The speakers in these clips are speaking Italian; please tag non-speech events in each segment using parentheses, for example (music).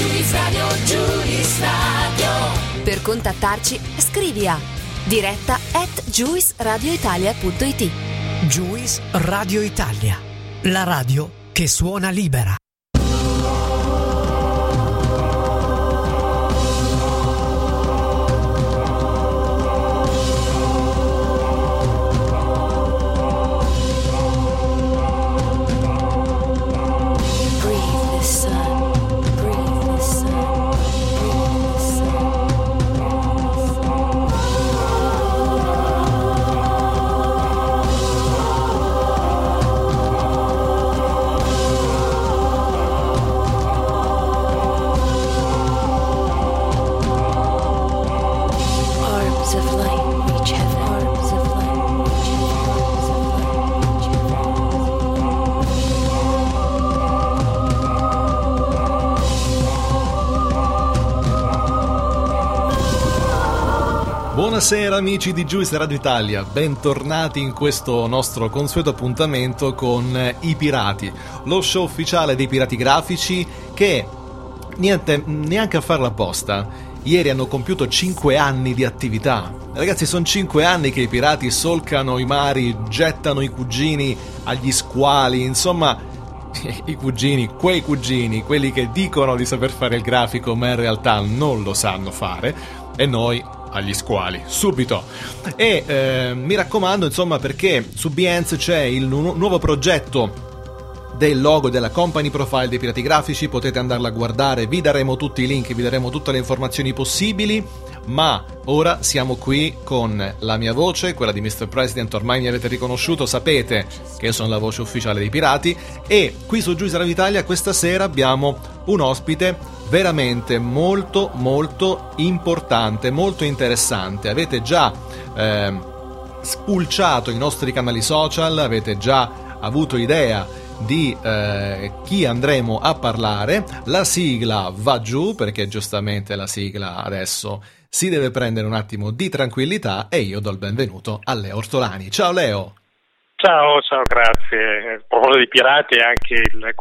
Giulis Radio, Giulis Radio. Per contattarci scrivi a diretta at juisradioitalia.it Juice Radio Italia, la radio che suona libera. Amici di Juice Radio Italia, bentornati in questo nostro consueto appuntamento con eh, I Pirati, lo show ufficiale dei pirati grafici che, niente, neanche a farla apposta, ieri hanno compiuto 5 anni di attività. Ragazzi, sono 5 anni che i pirati solcano i mari, gettano i cugini agli squali, insomma... (laughs) I cugini, quei cugini, quelli che dicono di saper fare il grafico ma in realtà non lo sanno fare, e noi agli squali, subito. E eh, mi raccomando, insomma, perché su Behance c'è il nu- nuovo progetto del logo della company profile dei pirati grafici, potete andarla a guardare, vi daremo tutti i link, vi daremo tutte le informazioni possibili, ma ora siamo qui con la mia voce, quella di Mr. President, ormai mi avete riconosciuto, sapete che io sono la voce ufficiale dei pirati e qui su Giuseppe Italia questa sera abbiamo un ospite veramente molto molto importante, molto interessante. Avete già ehm, spulciato i nostri canali social, avete già avuto idea di eh, chi andremo a parlare. La sigla va giù perché giustamente la sigla adesso si deve prendere un attimo di tranquillità e io do il benvenuto a Leo Ortolani. Ciao Leo! Ciao, ciao, grazie. A proposito di pirati anche il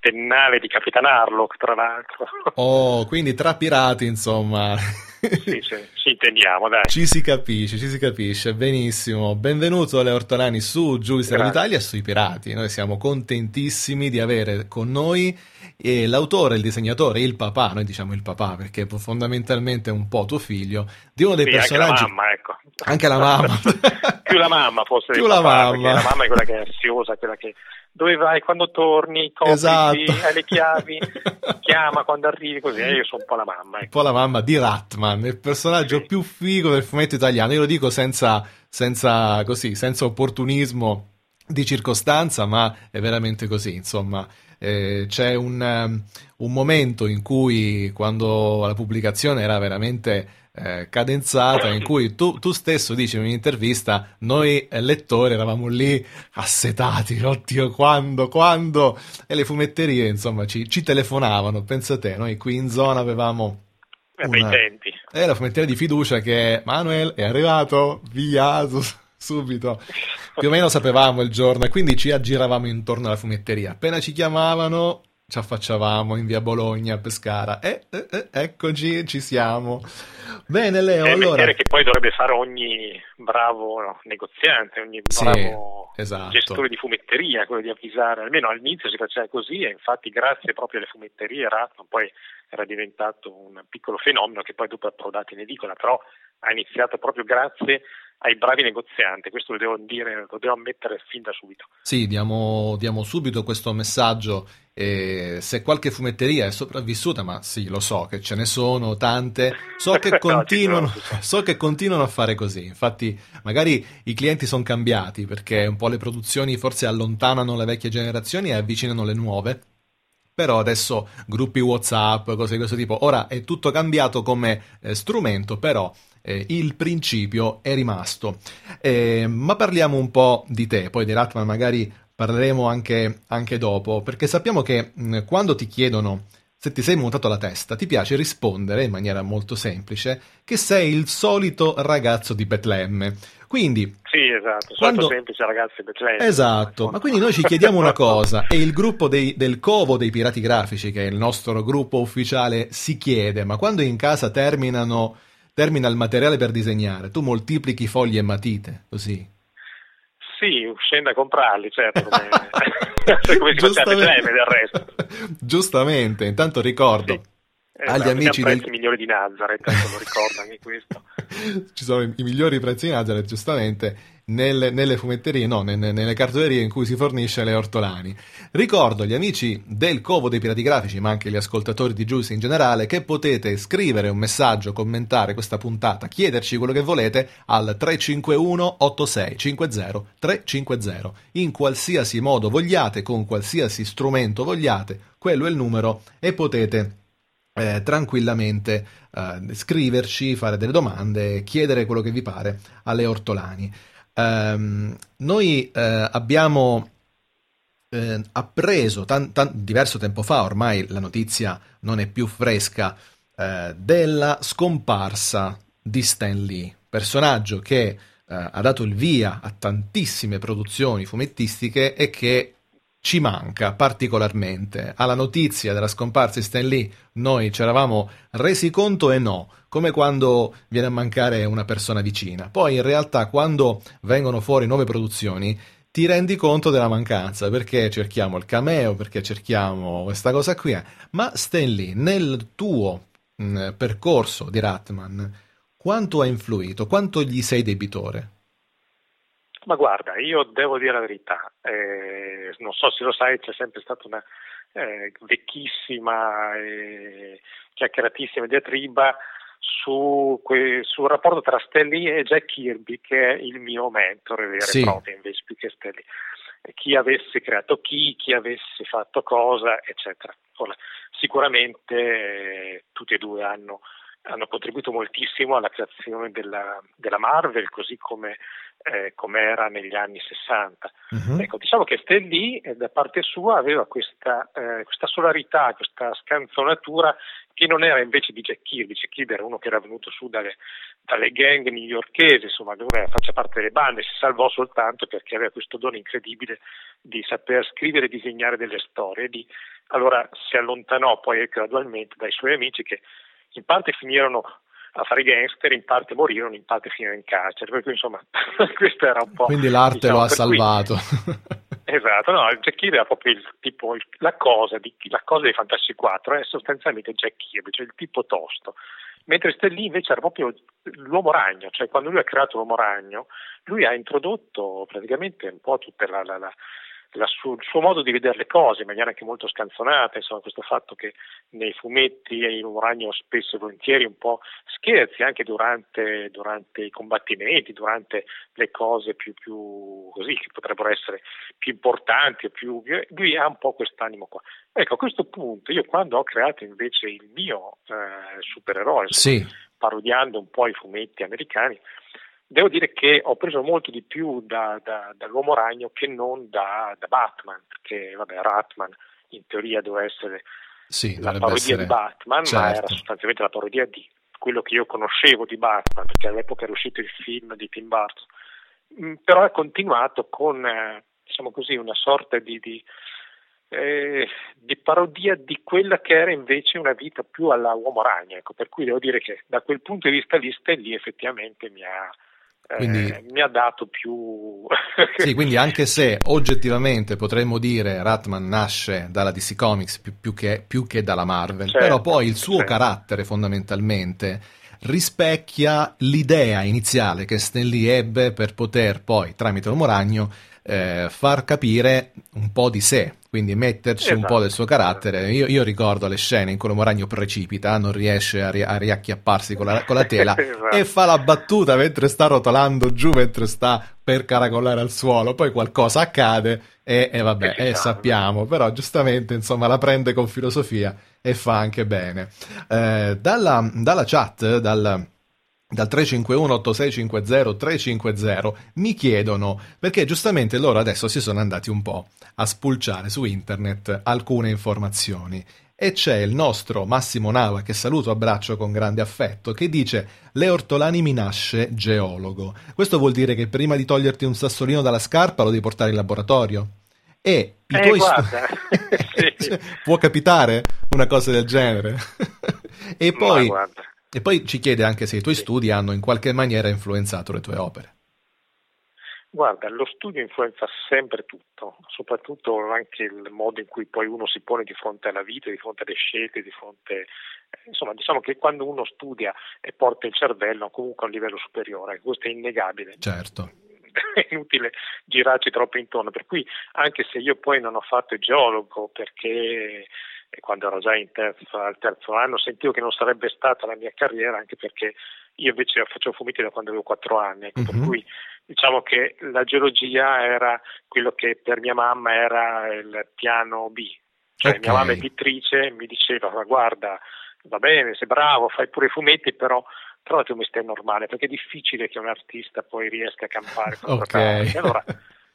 quarantennale di Capitan Harlock, tra l'altro. Oh, quindi tra pirati, insomma. sì, sì, ci intendiamo, dai. Ci si capisce, ci si capisce, benissimo. Benvenuto Leo Ortolani su Grazie. d'Italia e sui pirati. Noi siamo contentissimi di avere con noi eh, l'autore, il disegnatore, il papà, noi diciamo il papà perché fondamentalmente è un po' tuo figlio, di uno dei Sì, anche la personaggi... mamma, ecco. Anche la mamma. (laughs) Più la mamma forse Più la papà, mamma. la mamma è quella che è ansiosa, quella che dove vai quando torni, copriti, Esatto. hai le chiavi, (laughs) chiama quando arrivi, così. E io sono un po' la mamma, un ecco. po' la mamma di Ratman, il personaggio Sì. più figo del fumetto italiano. Io lo dico senza, senza, così, senza opportunismo di circostanza, ma è veramente così. Insomma, Eh, c'è un, um, un momento in cui, quando la pubblicazione era veramente eh, cadenzata, in cui tu, tu stesso dici in un'intervista, noi eh, lettori eravamo lì assetati, (laughs) oddio, quando, quando? E le fumetterie, insomma, ci, ci telefonavano, pensa te, noi qui in zona avevamo Eh, una- è la fumetteria di fiducia che Manuel è arrivato, via, su- subito. Più o meno sapevamo il giorno e quindi ci aggiravamo intorno alla fumetteria. Appena ci chiamavano, ci affacciavamo in via Bologna, a Pescara. E eh, eh, eccoci, ci siamo. Bene, Leo, È allora... che poi dovrebbe fare ogni bravo no, negoziante, ogni Sì, bravo esatto. gestore di fumetteria, quello di avvisare, almeno all'inizio si faceva così e infatti grazie proprio alle fumetterie Ratman poi era diventato un piccolo fenomeno che poi dopo è approdato in edicola, però ha iniziato proprio grazie ai bravi negozianti, questo lo devo dire, lo devo ammettere fin da subito. Sì, diamo, diamo subito questo messaggio. Eh, se qualche fumetteria è sopravvissuta, ma sì, lo so che ce ne sono tante, so che (laughs) continuano, (laughs) so che continuano a fare così. Infatti, magari i clienti sono cambiati perché un po' le produzioni forse allontanano le vecchie generazioni e avvicinano le nuove. però adesso gruppi WhatsApp, cose di questo tipo, ora è tutto cambiato come eh, strumento, però eh, il principio è rimasto. Eh, ma parliamo un po' di te, poi di Ratman magari parleremo anche, anche dopo, perché sappiamo che mh, quando ti chiedono se ti sei montato la testa, ti piace rispondere in maniera molto semplice che sei il solito ragazzo di Betlemme. Quindi, Sì, esatto, Quando- semplice ragazzi di Betlemme. esatto, ma quindi noi ci chiediamo una cosa e il gruppo dei- del Covo dei Pirati Grafici, che è il nostro gruppo ufficiale, si chiede, ma quando in casa terminano, termina il materiale per disegnare, tu moltiplichi fogli e matite, così? Sì, scende a comprarli, certo, come, (laughs) come si faceva del resto. Giustamente, intanto ricordo Sì. Agli Esatto, amici del... migliori di Nazareth, ecco, lo ricordo anche questo. (laughs) ci sono i, i migliori prezzi di Nazareth, giustamente, nelle, nelle fumetterie, no, nelle, nelle cartolerie in cui si fornisce le ortolani. Ricordo agli amici del Covo dei Pirati Grafici, ma anche gli ascoltatori di Juice in generale, che potete scrivere un messaggio, commentare questa puntata, chiederci quello che volete al 351 8650 350. In qualsiasi modo vogliate, con qualsiasi strumento vogliate, quello è il numero e potete eh, tranquillamente eh, scriverci, fare delle domande, chiedere quello che vi pare alle ortolani. Ehm, noi eh, abbiamo eh, appreso tan- tan- diverso tempo fa, ormai la notizia non è più fresca, eh, della scomparsa di Stan Lee, personaggio che eh, ha dato il via a tantissime produzioni fumettistiche e che ci manca particolarmente. Alla notizia della scomparsa di Stan Lee noi ci eravamo resi conto e no, come quando viene a mancare una persona vicina. Poi in realtà quando vengono fuori nuove produzioni ti rendi conto della mancanza, perché cerchiamo il cameo, perché cerchiamo questa cosa qui. eh. Ma Stan Lee, nel tuo mh, percorso di Ratman, quanto ha influito? Quanto gli sei debitore? Ma guarda, io devo dire la verità, eh, non so se lo sai, c'è sempre stata una eh, vecchissima e chiacchieratissima diatriba su que- sul rapporto tra Stelly e Jack Kirby, che è il mio mentore vero Sì. e proprio, invece più che Stelly. Chi avesse creato chi, chi avesse fatto cosa, eccetera. Ora, sicuramente eh, tutti e due hanno, hanno contribuito moltissimo alla creazione della, della Marvel, così come eh, era negli anni 60. Mhm. Ecco, diciamo che Stan Lee eh, da parte sua aveva questa, eh, questa solarità, questa scanzonatura che non era invece di Jack Kirby. Jack Kirby era uno che era venuto su dalle, dalle gang newyorkesi, insomma, dove faccia parte delle bande, si salvò soltanto perché aveva questo dono incredibile di saper scrivere e disegnare delle storie. Di, allora si allontanò poi gradualmente dai suoi amici che in parte finirono a fare gangster, in parte morirono, in parte finirono in carcere. Per cui insomma, (laughs) questo era un po'. Quindi l'arte diciamo, lo ha cui- salvato. (laughs) Esatto, no, Jack Kirby era proprio il tipo, il- la cosa, di, la cosa dei Fantasy 4 è sostanzialmente Jack Kirby, cioè il tipo tosto. Mentre Lee invece era proprio l'uomo ragno, cioè quando lui ha creato l'uomo ragno, lui ha introdotto praticamente un po' tutta la- la- la su- il suo modo di vedere le cose in maniera anche molto scanzonata, insomma questo fatto che nei fumetti l'uomo ragno spesso e volentieri un po' scherzi anche durante, durante i combattimenti, durante le cose più, più così che potrebbero essere più importanti o più lui ha un po' quest'animo qua. Ecco, a questo punto io quando ho creato invece il mio eh, supereroe, sì, parodiando un po' i fumetti americani, devo dire che ho preso molto di più da, da- dall'uomo ragno che non da, da Batman, perché vabbè, Ratman in teoria doveva essere sì, la parodia essere... di Batman, ma era Certo. sostanzialmente la parodia di quello che io conoscevo di Batman, perché all'epoca era uscito il film di Tim Burton. Mm, Però ha continuato con, eh, diciamo così, una sorta di, di, eh, di parodia di quella che era invece una vita più alla uomo ragno. Ecco, per cui devo dire che da quel punto di vista lì, Lee effettivamente mi ha, eh, Quindi- mi ha dato più... (laughs) Sì, quindi anche se oggettivamente potremmo dire Ratman nasce dalla DC Comics più, più che, più che dalla Marvel, Certo, però poi il suo certo. carattere fondamentalmente rispecchia l'idea iniziale che Stan Lee ebbe per poter poi, tramite l'uomo ragno, eh, far capire un po' di sé, quindi metterci un Esatto. po' del suo carattere. Io, io ricordo le scene in cui l'uomo ragno precipita, non riesce a, ri- a riacchiapparsi con la, con la tela (laughs) Esatto. e fa la battuta mentre sta rotolando giù, mentre sta per caracolare al suolo, poi qualcosa accade e, e vabbè, e sappiamo, però giustamente insomma la prende con filosofia e fa anche bene. Eh, dalla, dalla chat, dal dal 351 8650 350 mi chiedono perché giustamente loro adesso si sono andati un po' a spulciare su internet alcune informazioni. E c'è il nostro Massimo Nava che saluto abbraccio con grande affetto che dice le ortolani mi nasce geologo questo vuol dire che prima di toglierti un sassolino dalla scarpa lo devi portare in laboratorio? E i eh, tuoi guarda, stu- (laughs) può capitare una cosa del genere? (laughs) E poi e poi ci chiede anche se i tuoi studi hanno in qualche maniera influenzato le tue opere. Guarda, lo studio influenza sempre tutto, soprattutto anche il modo in cui poi uno si pone di fronte alla vita, di fronte alle scelte, di fronte... Insomma, diciamo che quando uno studia e porta il cervello comunque a un livello superiore, questo è innegabile. Certo. È inutile girarci troppo intorno, per cui anche se io poi non ho fatto il geologo perché e quando ero già terzo, al terzo anno sentivo che non sarebbe stata la mia carriera anche perché io invece facevo fumetti da quando avevo quattro anni, ecco, uh-huh. per mhm. cui diciamo che la geologia era quello che per mia mamma era il piano B, cioè okay. mia mamma è pittrice mi diceva guarda va bene, sei bravo, fai pure i fumetti però trovati un mestiere normale perché è difficile che un artista poi riesca a campare con okay. allora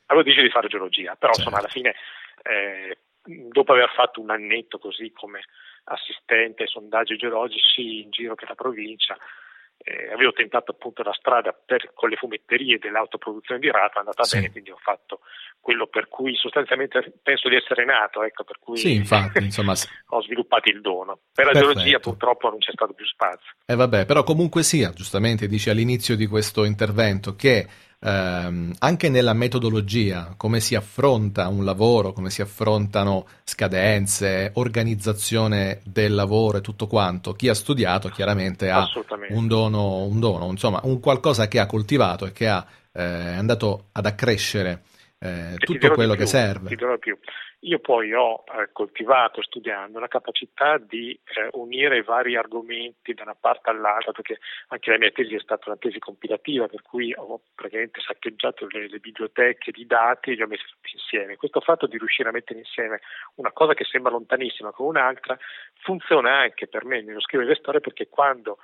avevo deciso di fare geologia però certo. insomma alla fine eh, dopo aver fatto un annetto così come assistente ai sondaggi geologici in giro per la provincia, eh, avevo tentato appunto la strada per, con le fumetterie dell'autoproduzione di rata, è andata sì. bene, quindi ho fatto quello per cui sostanzialmente penso di essere nato, ecco, per cui sì, infatti, insomma, (laughs) ho sviluppato il dono. Per la Perfetto. geologia purtroppo non c'è stato più spazio. E eh vabbè, però comunque sia, giustamente dici all'inizio di questo intervento che ehm, anche nella metodologia, come si affronta un lavoro, come si affrontano scadenze, organizzazione del lavoro e tutto quanto, chi ha studiato chiaramente ha un dono, un dono, insomma, un qualcosa che ha coltivato e che ha eh, andato ad accrescere eh, tutto quello che serve. Ti dirò più. Io poi ho eh, coltivato studiando la capacità di eh, unire vari argomenti da una parte all'altra, perché anche la mia tesi è stata una tesi compilativa, per cui ho praticamente saccheggiato le, le biblioteche di dati e li ho messi tutti insieme. Questo fatto di riuscire a mettere insieme una cosa che sembra lontanissima con un'altra funziona anche per me nello scrivere le storie perché quando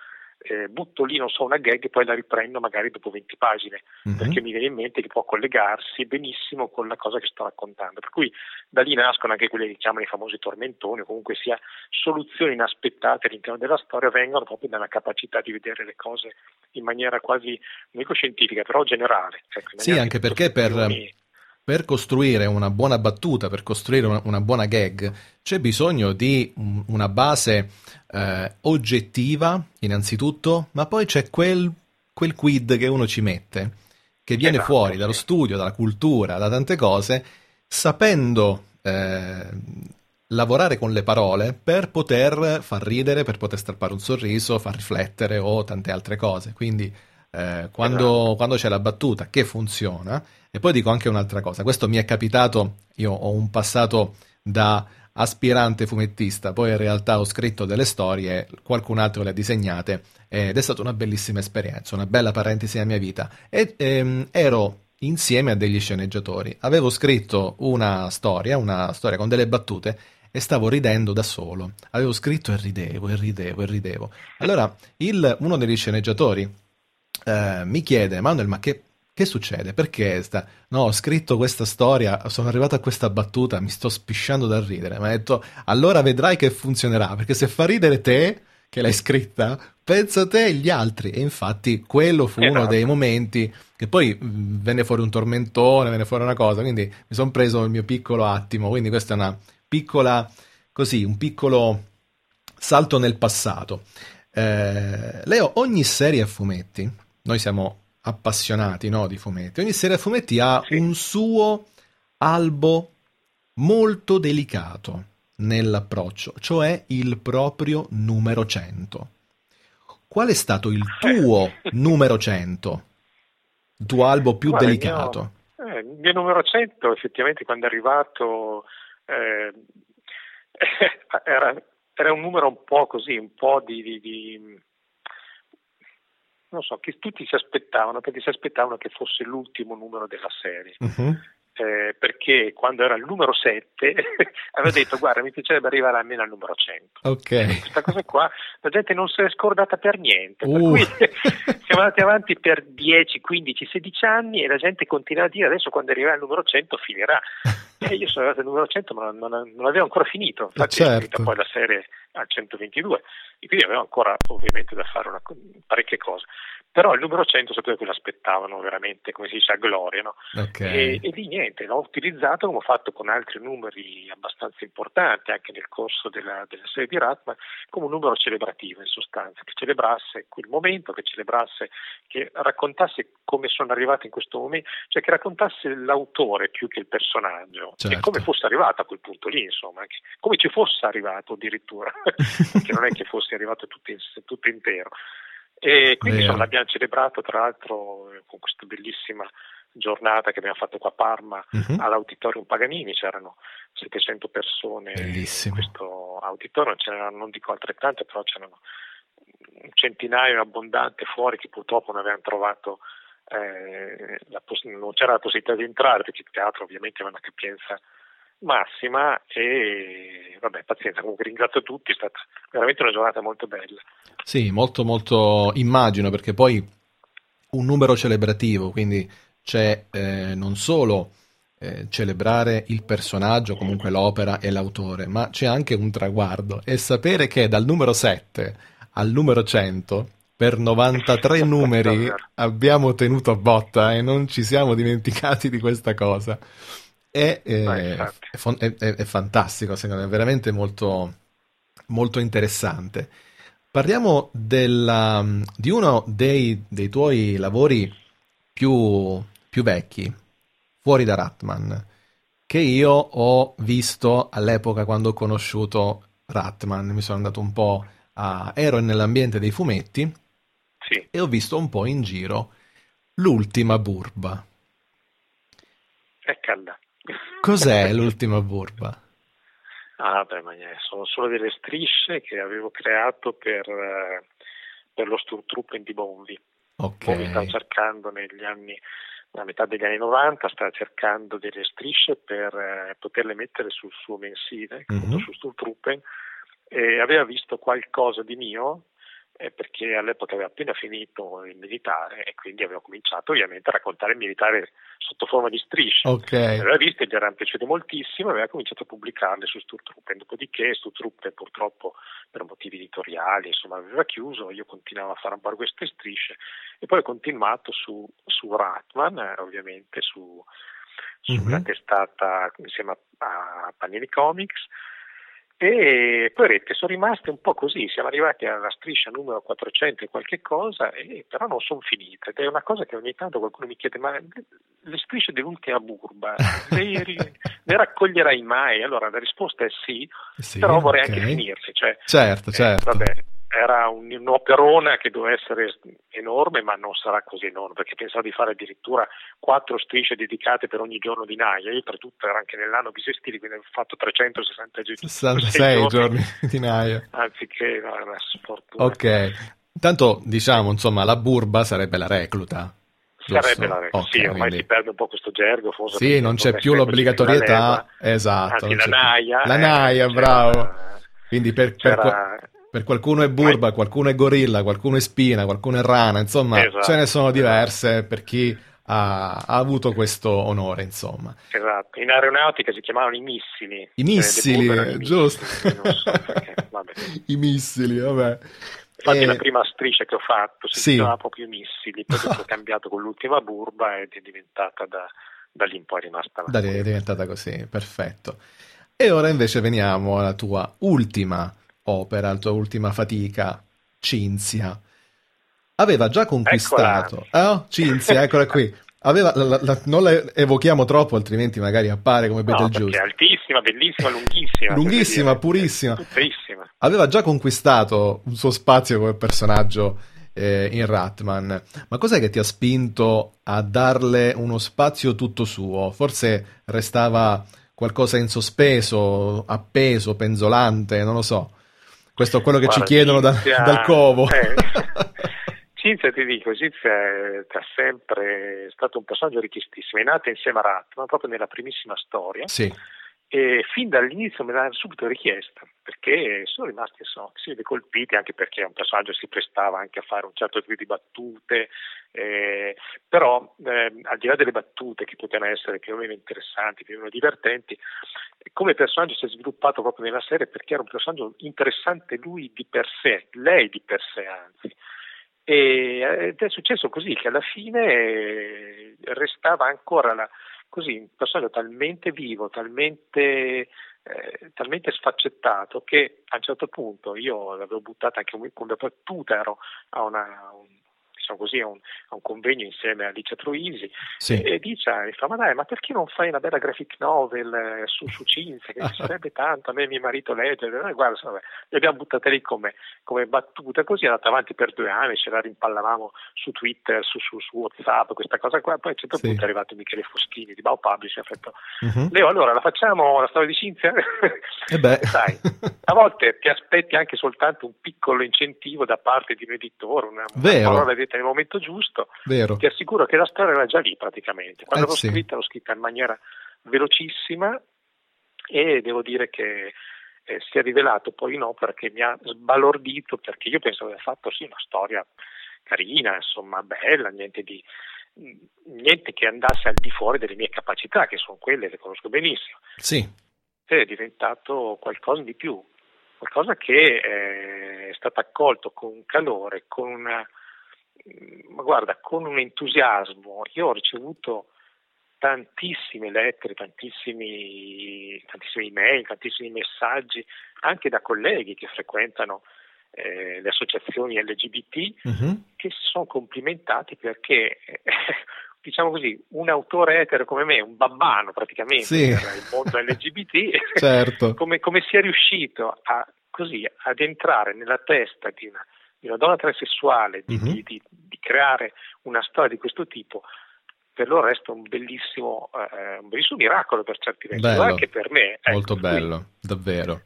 eh, butto lì, non so, una gag e poi la riprendo magari dopo 20 pagine, mm-hmm. perché mi viene in mente che può collegarsi benissimo con la cosa che sto raccontando. Per cui da lì nascono anche quelli che chiamano i famosi tormentoni, o comunque sia soluzioni inaspettate all'interno della storia, vengono proprio dalla capacità di vedere le cose in maniera quasi, non dico scientifica, però generale. Ecco, sì, anche perché per per costruire una buona battuta, per costruire una, una buona gag, c'è bisogno di un, una base eh, oggettiva, innanzitutto, ma poi c'è quel, quel, quid che uno ci mette, che viene esatto, fuori dallo studio, dalla cultura, da tante cose, sapendo eh, lavorare con le parole per poter far ridere, per poter strappare un sorriso, far riflettere o tante altre cose. Quindi eh, quando, esatto. quando c'è la battuta che funziona, e poi dico anche un'altra cosa, questo mi è capitato, io ho un passato da aspirante fumettista, poi in realtà ho scritto delle storie, qualcun altro le ha disegnate ed è stata una bellissima esperienza, una bella parentesi nella mia vita e ehm, ero insieme a degli sceneggiatori. Avevo scritto una storia, una storia con delle battute e stavo ridendo da solo. Avevo scritto e ridevo e ridevo e ridevo. Allora il, uno degli sceneggiatori eh, mi chiede, Manuel, ma che che succede? Perché sta... No, ho scritto questa storia, sono arrivato a questa battuta, mi sto spisciando da ridere. Mi ha detto, allora vedrai che funzionerà, perché se fa ridere te, che l'hai scritta, pensa a te e gli altri. E infatti quello fu esatto. uno dei momenti che poi venne fuori un tormentone, venne fuori una cosa, quindi mi sono preso il mio piccolo attimo. Quindi questa è una piccola, così, un piccolo salto nel passato. Eh, Leo, ogni serie a fumetti, noi siamo appassionati no, di fumetti, ogni serie a fumetti ha sì. un suo albo molto delicato nell'approccio, cioè il proprio numero 100. Qual è stato il tuo numero 100? Il tuo albo più Guarda, delicato? Il mio, eh, il mio, numero 100 effettivamente quando è arrivato eh, (laughs) era, era, un numero un po' così, un po' di, di, di non so, che tutti si aspettavano, perché si aspettavano che fosse l'ultimo numero della serie. Mhm. Eh, perché quando era il numero 7 (laughs) aveva detto guarda mi piacerebbe arrivare almeno al numero 100 Ok. questa cosa qua la gente non se l'è scordata per niente per Uh. cui (laughs) (laughs) siamo andati avanti per 10, 15, 16 anni e la gente continua a dire adesso quando arriverà il numero 100 finirà e io sono arrivato al numero 100 ma non, non, avevo ancora finito infatti certo. è finita poi la serie al 122 e quindi avevo ancora ovviamente da fare una, parecchie cose però il numero 100 sapevo che lo aspettavano veramente come si dice a gloria no? Ok. e, e lì niente, l'ho utilizzato come ho fatto con altri numeri abbastanza importanti anche nel corso della, della serie di Ratman come un numero celebrativo in sostanza, che celebrasse quel momento, che celebrasse, che raccontasse come sono arrivato in questo momento, cioè che raccontasse l'autore più che il personaggio Certo. e come fosse arrivato a quel punto lì, insomma, come ci fosse arrivato addirittura, (laughs) che non è che fosse arrivato tutto, in- tutto intero. E quindi insomma, l'abbiamo celebrato tra l'altro eh, con questa bellissima giornata che abbiamo fatto qua a Parma Mhm. all'Auditorium Paganini, c'erano 700 persone Bellissimo. in questo auditorium, c'erano non dico altrettante, però c'erano un centinaio abbondante fuori che purtroppo non avevano trovato eh, la non c'era la possibilità di entrare perché il teatro ovviamente aveva una capienza massima e vabbè pazienza. Comunque ringrazio tutti è stata veramente una giornata molto bella. Sì, molto molto immagino perché poi un numero celebrativo, quindi c'è eh, non solo eh, celebrare il personaggio, comunque l'opera e l'autore, ma c'è anche un traguardo. E sapere che dal numero 7 al numero 100 per 93 (laughs) numeri abbiamo tenuto a botta e non ci siamo dimenticati di questa cosa. È, eh, infatti. è è- è- è fantastico, secondo me, è veramente molto, molto interessante. Parliamo della- di uno dei, dei tuoi lavori più, più vecchi, fuori da Ratman, che io ho visto all'epoca quando ho conosciuto Ratman. Mi sono andato un po' a... ero nell'ambiente dei fumetti sì e ho visto un po' in giro l'ultima burba. è calda Cos'è (laughs) l'ultima burba? Ah, beh, ma sono solo delle strisce che avevo creato per, eh, per lo Sturmtruppen di Bonvi. Bonvi stava Ok, cercando negli anni, a metà degli anni 90, stava cercando delle strisce per eh, poterle mettere sul suo mensile, Mhm. appunto su Sturmtruppen, e aveva visto qualcosa di mio eh, perché all'epoca aveva appena finito il militare e quindi aveva cominciato ovviamente a raccontare il militare sotto forma di strisce. ok, Le aveva viste, gli erano piaciute moltissimo e aveva cominciato a pubblicarle su Sturtruppen. Dopodiché Sturtruppen purtroppo per motivi editoriali insomma, aveva chiuso, io continuavo a fare un po' queste strisce e poi ho continuato su, su Ratman, eh, ovviamente su, sulla Mhm. testata insieme a, a Panini Comics e poi rete sono rimaste un po' così, siamo arrivati alla striscia numero 400 e qualche cosa, e, però non sono finite ed è una cosa che ogni tanto qualcuno mi chiede ma le strisce dell'ultima burba (laughs) le, le raccoglierai mai? Allora la risposta è sì, Sì, però vorrei ok. anche finirle, cioè, Certo, eh, certo. vabbè, era un- un'operona che doveva essere enorme, ma non sarà così enorme, perché pensavo di fare addirittura quattro strisce dedicate per ogni giorno di Naia. Io, oltretutto, era anche nell'anno bisestile, quindi ho fatto 366 66 giorni di Naia. Anziché no, una sfortuna. Ok. Intanto diciamo, insomma, la burba sarebbe la recluta. giusto? Sarebbe la regola. Ok, sì, ormai quindi- si perde un po' questo gergo, forse. Sì, non c'è più l'obbligatorietà. Esatto. Anzi, la naia. La eh, naia, c'era- bravo. Quindi per, per per qualcuno è burba, qualcuno è gorilla, qualcuno è spina, qualcuno è rana, insomma, Esatto, ce ne sono esatto. diverse per chi ha, ha avuto questo onore, insomma. Esatto, in aeronautica si chiamavano i missili. I missili, erano i giusto. missili, so perché. (laughs) I missili, vabbè. Infatti Eh, la prima striscia che ho fatto si sì. chiamava proprio i missili, poi (laughs) ho cambiato con l'ultima burba ed è diventata da, da lì in poi è rimasta Da lì è diventata così, perfetto. E ora invece veniamo alla tua ultima opera, la tua ultima fatica, Cinzia. Aveva già conquistato... Oh, Cinzia, eccola qui. Aveva, la- la- non la evochiamo troppo, altrimenti magari appare come No, Betelgeuse. è altissima, bellissima, lunghissima. Lunghissima, purissima. Tuttissima. Aveva già conquistato un suo spazio come personaggio eh, in Ratman, ma cos'è che ti ha spinto a darle uno spazio tutto suo? Forse restava qualcosa in sospeso, appeso, penzolante, non lo so. Questo è quello che Guarda, ci chiedono da- dal covo. eh, (laughs) Cinzia ti dico, Cinzia è, è sempre stato un personaggio richiestissimo, è nata insieme a Ratman proprio nella primissima storia Sì. E fin dall'inizio me l'ha subito richiesta perché sono rimasti vede colpiti anche perché un personaggio si prestava anche a fare un certo tipo di battute eh, però eh, al di là delle battute che potevano essere più o meno interessanti più o meno divertenti come personaggio si è sviluppato proprio nella serie perché era un personaggio interessante lui di per sé lei di per sé anzi. E, ed è successo così che alla fine eh, restava ancora la, così un personaggio talmente vivo, talmente, eh, talmente sfaccettato che a un certo punto io l'avevo buttata anche come, battuta, ero a una, un, diciamo così, a un, a un convegno insieme a Alicia Troisi Sì. e dice, mi fa ma dai ma perché non fai una bella graphic novel eh, su, su Cinzia che ci (laughs) sarebbe tanto, a me e mio marito leggere, Eh, guarda insomma, le abbiamo buttate lì come, come battuta così è andata avanti per due anni, ce la rimpallavamo su Twitter, su, su, su Whatsapp, questa cosa qua, poi a un certo Sì. punto è arrivato Michele Foschini di Bau Publish e ha detto Mhm. Leo allora la facciamo la storia di Cinzia? E beh. (laughs) Sai, a volte ti aspetti anche soltanto un piccolo incentivo da parte di un editore, una, una parola detta nel momento giusto, Vero. ti assicuro che la storia era già lì praticamente. Quando Eh, l'ho sì. scritta, l'ho scritta in maniera velocissima e devo dire che eh, si è rivelato poi no perché mi ha sbalordito perché io pensavo di aver fatto sì una storia carina, insomma bella, niente di niente che andasse al di fuori delle mie capacità, che sono quelle che conosco benissimo Sì. è diventato qualcosa di più, qualcosa che eh, è stato accolto con calore, con una, ma guarda, con un entusiasmo. Io ho ricevuto tantissime lettere, tantissimi, tantissime email, tantissimi messaggi, anche da colleghi che frequentano eh, le associazioni LGBT Mhm. che si sono complimentati perché, eh, (laughs) diciamo così, un autore etero come me, un babbano praticamente Sì. mondo LGBT, (laughs) Certo. (laughs) come, come sia riuscito a, così, ad entrare nella testa di una, di una donna transessuale, di, Mhm. di- di- di creare una storia di questo tipo, per loro resta un bellissimo, eh, un bellissimo miracolo per certi versi, anche per me. ecco, Molto bello, davvero.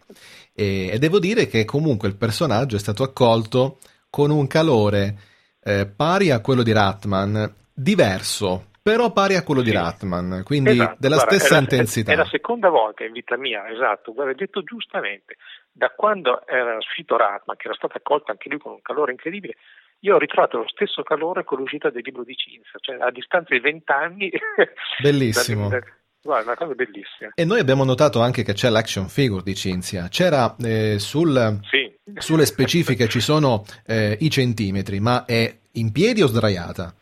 E, e devo dire che comunque il personaggio è stato accolto con un calore eh, pari a quello di Ratman, diverso, però pari a quello di Sì. Ratman, quindi Esatto, della guarda, stessa è la- intensità. È la seconda volta in vita mia, esatto, guarda, hai detto giustamente, da quando era uscito Ratman, che era stato accolto anche lui con un calore incredibile, io ho ritrovato lo stesso calore con l'uscita del libro di Cinzia, cioè a distanza di vent'anni. (laughs) Bellissimo. (laughs) da- da- guarda, una cosa bellissima. E noi abbiamo notato anche che c'è l'action figure di Cinzia. C'era eh, sul, Sì. sulle specifiche ci sono eh, i centimetri, ma è in piedi o sdraiata?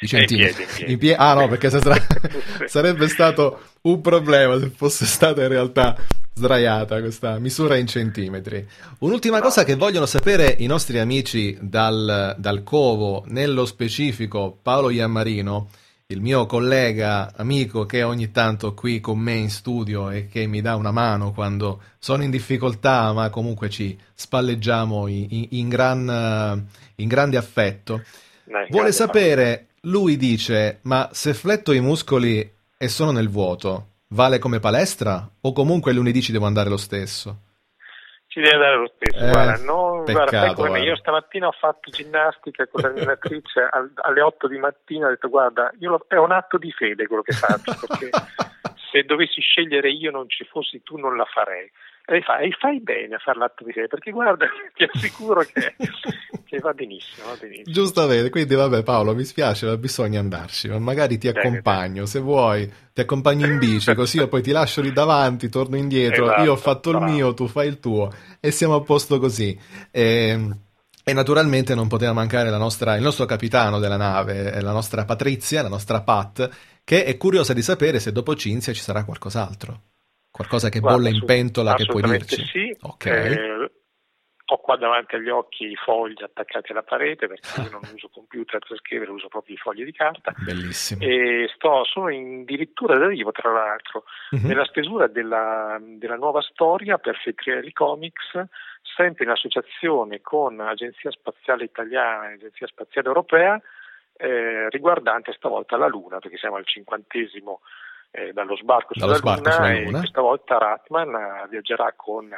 I È in centimetri. piedi, in piedi. In pie- Ah no, perché Sì. (laughs) sarebbe stato un problema se fosse stata in realtà sdraiata questa misura in centimetri. Un'ultima cosa che vogliono sapere i nostri amici dal, dal Covo, nello specifico Paolo Iammarino, il mio collega, amico che ogni tanto qui con me in studio e che mi dà una mano quando sono in difficoltà, ma comunque ci spalleggiamo in, in- gran, in grande affetto. Dai, Vuole sapere, lui dice, ma se fletto i muscoli e sono nel vuoto, vale come palestra o comunque lunedì ci devo andare lo stesso? Ci deve dare lo stesso. Eh, guarda, no, guarda, peccato, me, guarda. io stamattina ho fatto ginnastica con l'allenatrice al- alle 8 di mattina, ho detto guarda, io lo- è un atto di fede quello che faccio, perché (laughs) se dovessi scegliere io non ci fossi tu non la farei. E lei fa, e fai bene a fare l'atto di fede, perché guarda, (laughs) ti assicuro che, che va benissimo, va benissimo. Giustamente, quindi vabbè Paolo, mi spiace, ma bisogna andarci, ma magari ti accompagno, se vuoi, ti accompagno in bici, così io poi ti lascio lì davanti, torno indietro, Esatto, io ho fatto il bravo. mio, tu fai il tuo e siamo a posto così. E, e naturalmente non poteva mancare la nostra- il nostro capitano della nave, eh, la nostra Patrizia, la nostra Pat, che è curiosa di sapere se dopo Cinzia ci sarà qualcos'altro. Qualcosa che Guarda, bolle in pentola che puoi dirci. Sì. Ok. Eh, ho qua davanti agli occhi i fogli attaccati alla parete perché io non (laughs) uso computer per scrivere, uso proprio i fogli di carta. Bellissimo. E sto, sono addirittura d'arrivo, tra l'altro, Mhm. nella stesura della, della nuova storia per Fettrieri Comics, sempre in associazione con Agenzia Spaziale Italiana e Agenzia Spaziale Europea, eh, riguardante stavolta la Luna, perché siamo al cinquantesimo eh, dallo sbarco Dallo sulla sbarco Luna sulla e Luna. questa volta Ratman viaggerà con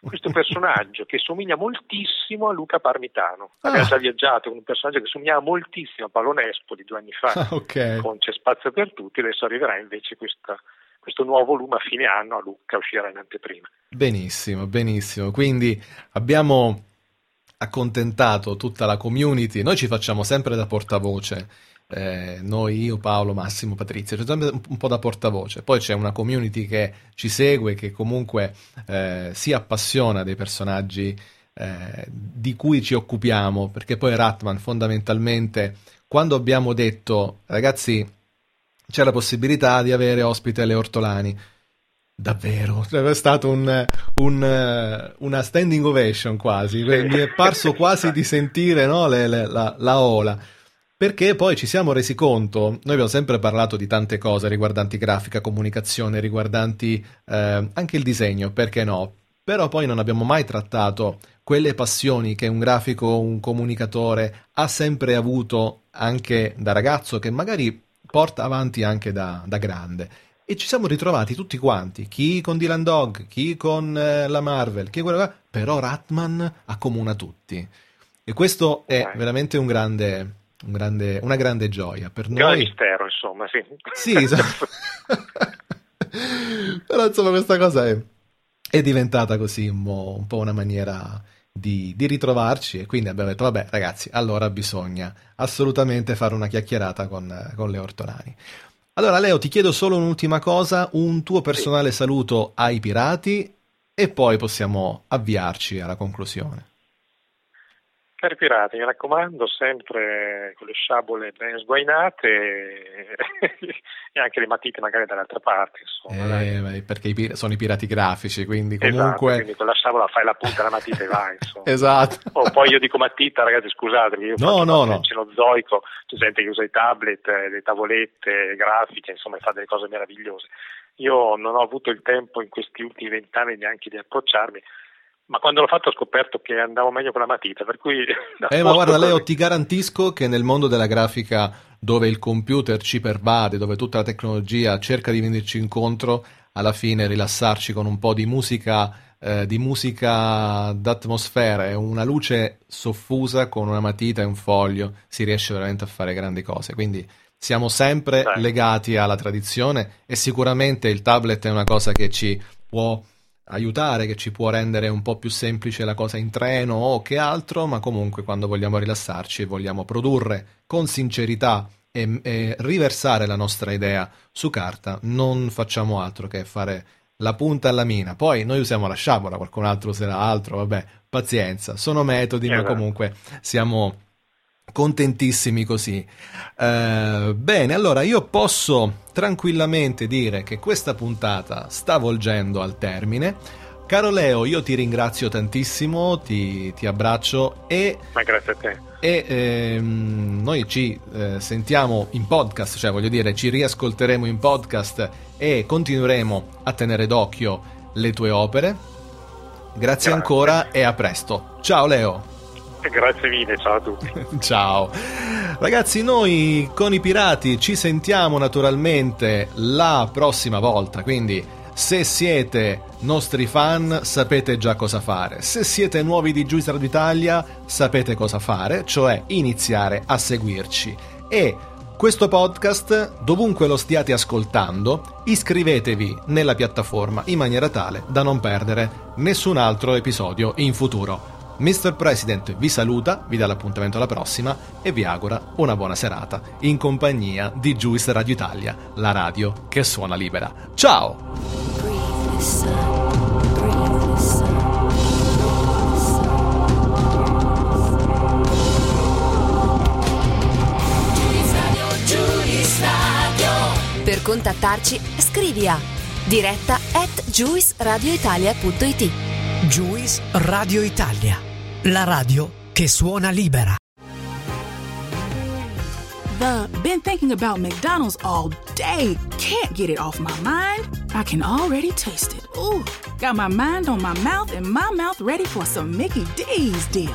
questo personaggio che somiglia moltissimo a Luca Parmitano. Ah. Aveva già viaggiato con un personaggio che somigliava moltissimo a Paolo Nespoli due anni fa Ah, ok. con C'è spazio per tutti, adesso arriverà invece questa- questo nuovo volume a fine anno a Lucca, uscirà in anteprima. Benissimo, benissimo. Quindi abbiamo accontentato tutta la community. Noi ci facciamo sempre da portavoce. Eh, noi, io, Paolo, Massimo, Patrizia, c'è sempre un po' da portavoce. Poi c'è una community che ci segue, che comunque eh, si appassiona dei personaggi eh, di cui ci occupiamo, perché poi Ratman fondamentalmente, quando abbiamo detto, ragazzi, c'è la possibilità di avere ospite le Ortolani, Davvero, (laughs) è stato un, un, eh, una standing ovation quasi, mi è parso quasi di sentire no, le- le- la, la ola, perché poi ci siamo resi conto, noi abbiamo sempre parlato di tante cose riguardanti grafica, comunicazione, riguardanti eh, anche il disegno, perché no, però poi non abbiamo mai trattato quelle passioni che un grafico, un comunicatore ha sempre avuto anche da ragazzo, che magari porta avanti anche da, da grande. E ci siamo ritrovati tutti quanti, chi con Dylan Dog, chi con eh, la Marvel, chi quello là, però Ratman accomuna tutti. E questo è veramente un grande, un grande- una grande gioia per Un grande noi. mistero, insomma, sì. Sì, esatto. (laughs) Però insomma questa cosa è, è diventata così un po', un po' una maniera di, di ritrovarci e quindi abbiamo detto vabbè ragazzi, allora bisogna assolutamente fare una chiacchierata con, con Leo Ortolani. Allora Leo ti chiedo solo un'ultima cosa, un tuo personale saluto ai pirati e poi possiamo avviarci alla conclusione. Cari pirati, mi raccomando, sempre con le sciabole ben sguainate (laughs) e, anche le matite magari dall'altra parte, insomma. Eh, perché i pir- sono i pirati grafici, quindi Esatto, comunque... quindi con la sciabola fai la punta della matita e vai, insomma. (laughs) Esatto. Oh, poi io dico matita, ragazzi, scusatemi, io No, no, no. cenozoico, c'è gente che usa i tablet, eh, le tavolette grafiche, insomma, fa delle cose meravigliose. Io non ho avuto il tempo in questi ultimi vent'anni neanche di approcciarmi, ma quando l'ho fatto ho scoperto che andavo meglio con la matita, per cui... (laughs) Eh, ma guarda, Leo, ti garantisco che nel mondo della grafica, dove il computer ci pervade, dove tutta la tecnologia cerca di venirci incontro, alla fine rilassarci con un po' di musica, eh, di musica d'atmosfera e una luce soffusa con una matita e un foglio, si riesce veramente a fare grandi cose. Quindi siamo sempre Dai. legati alla tradizione e sicuramente il tablet è una cosa che ci può aiutare, che ci può rendere un po' più semplice la cosa in treno o che altro, ma comunque quando vogliamo rilassarci e vogliamo produrre con sincerità e, e riversare la nostra idea su carta, non facciamo altro che fare la punta alla mina. Poi noi usiamo la sciabola, qualcun altro userà altro, vabbè, pazienza, sono metodi, ma Esatto. comunque siamo contentissimi così. Eh, bene, allora io posso tranquillamente dire che questa puntata sta volgendo al termine. Caro Leo, io ti ringrazio tantissimo, ti, ti abbraccio e, Ma grazie a te. e, ehm, noi ci eh, sentiamo in podcast, cioè voglio dire, ci riascolteremo in podcast e continueremo a tenere d'occhio le tue opere. Grazie, Grazie. ancora e a presto. Ciao Leo. (laughs) Grazie mille, ciao a tutti. (laughs) Ciao. Ragazzi, noi con i pirati ci sentiamo naturalmente la prossima volta, quindi se siete nostri fan sapete già cosa fare. Se siete nuovi di Radio Italia sapete cosa fare, cioè iniziare a seguirci. E questo podcast, dovunque lo stiate ascoltando, iscrivetevi nella piattaforma in maniera tale da non perdere nessun altro episodio in futuro. Mr. President vi saluta, vi dà l'appuntamento alla prossima e vi augura una buona serata in compagnia di Juice Radio Italia, la radio che suona libera. Ciao! Per contattarci scrivi a diretta at juiceradioitalia.it Juice Radio Italia, la radio che suona libera. The been thinking about McDonald's all day. Can't get it off my mind. I can already taste it. Ooh, got my mind on my mouth and my mouth ready for some Mickey D's deal.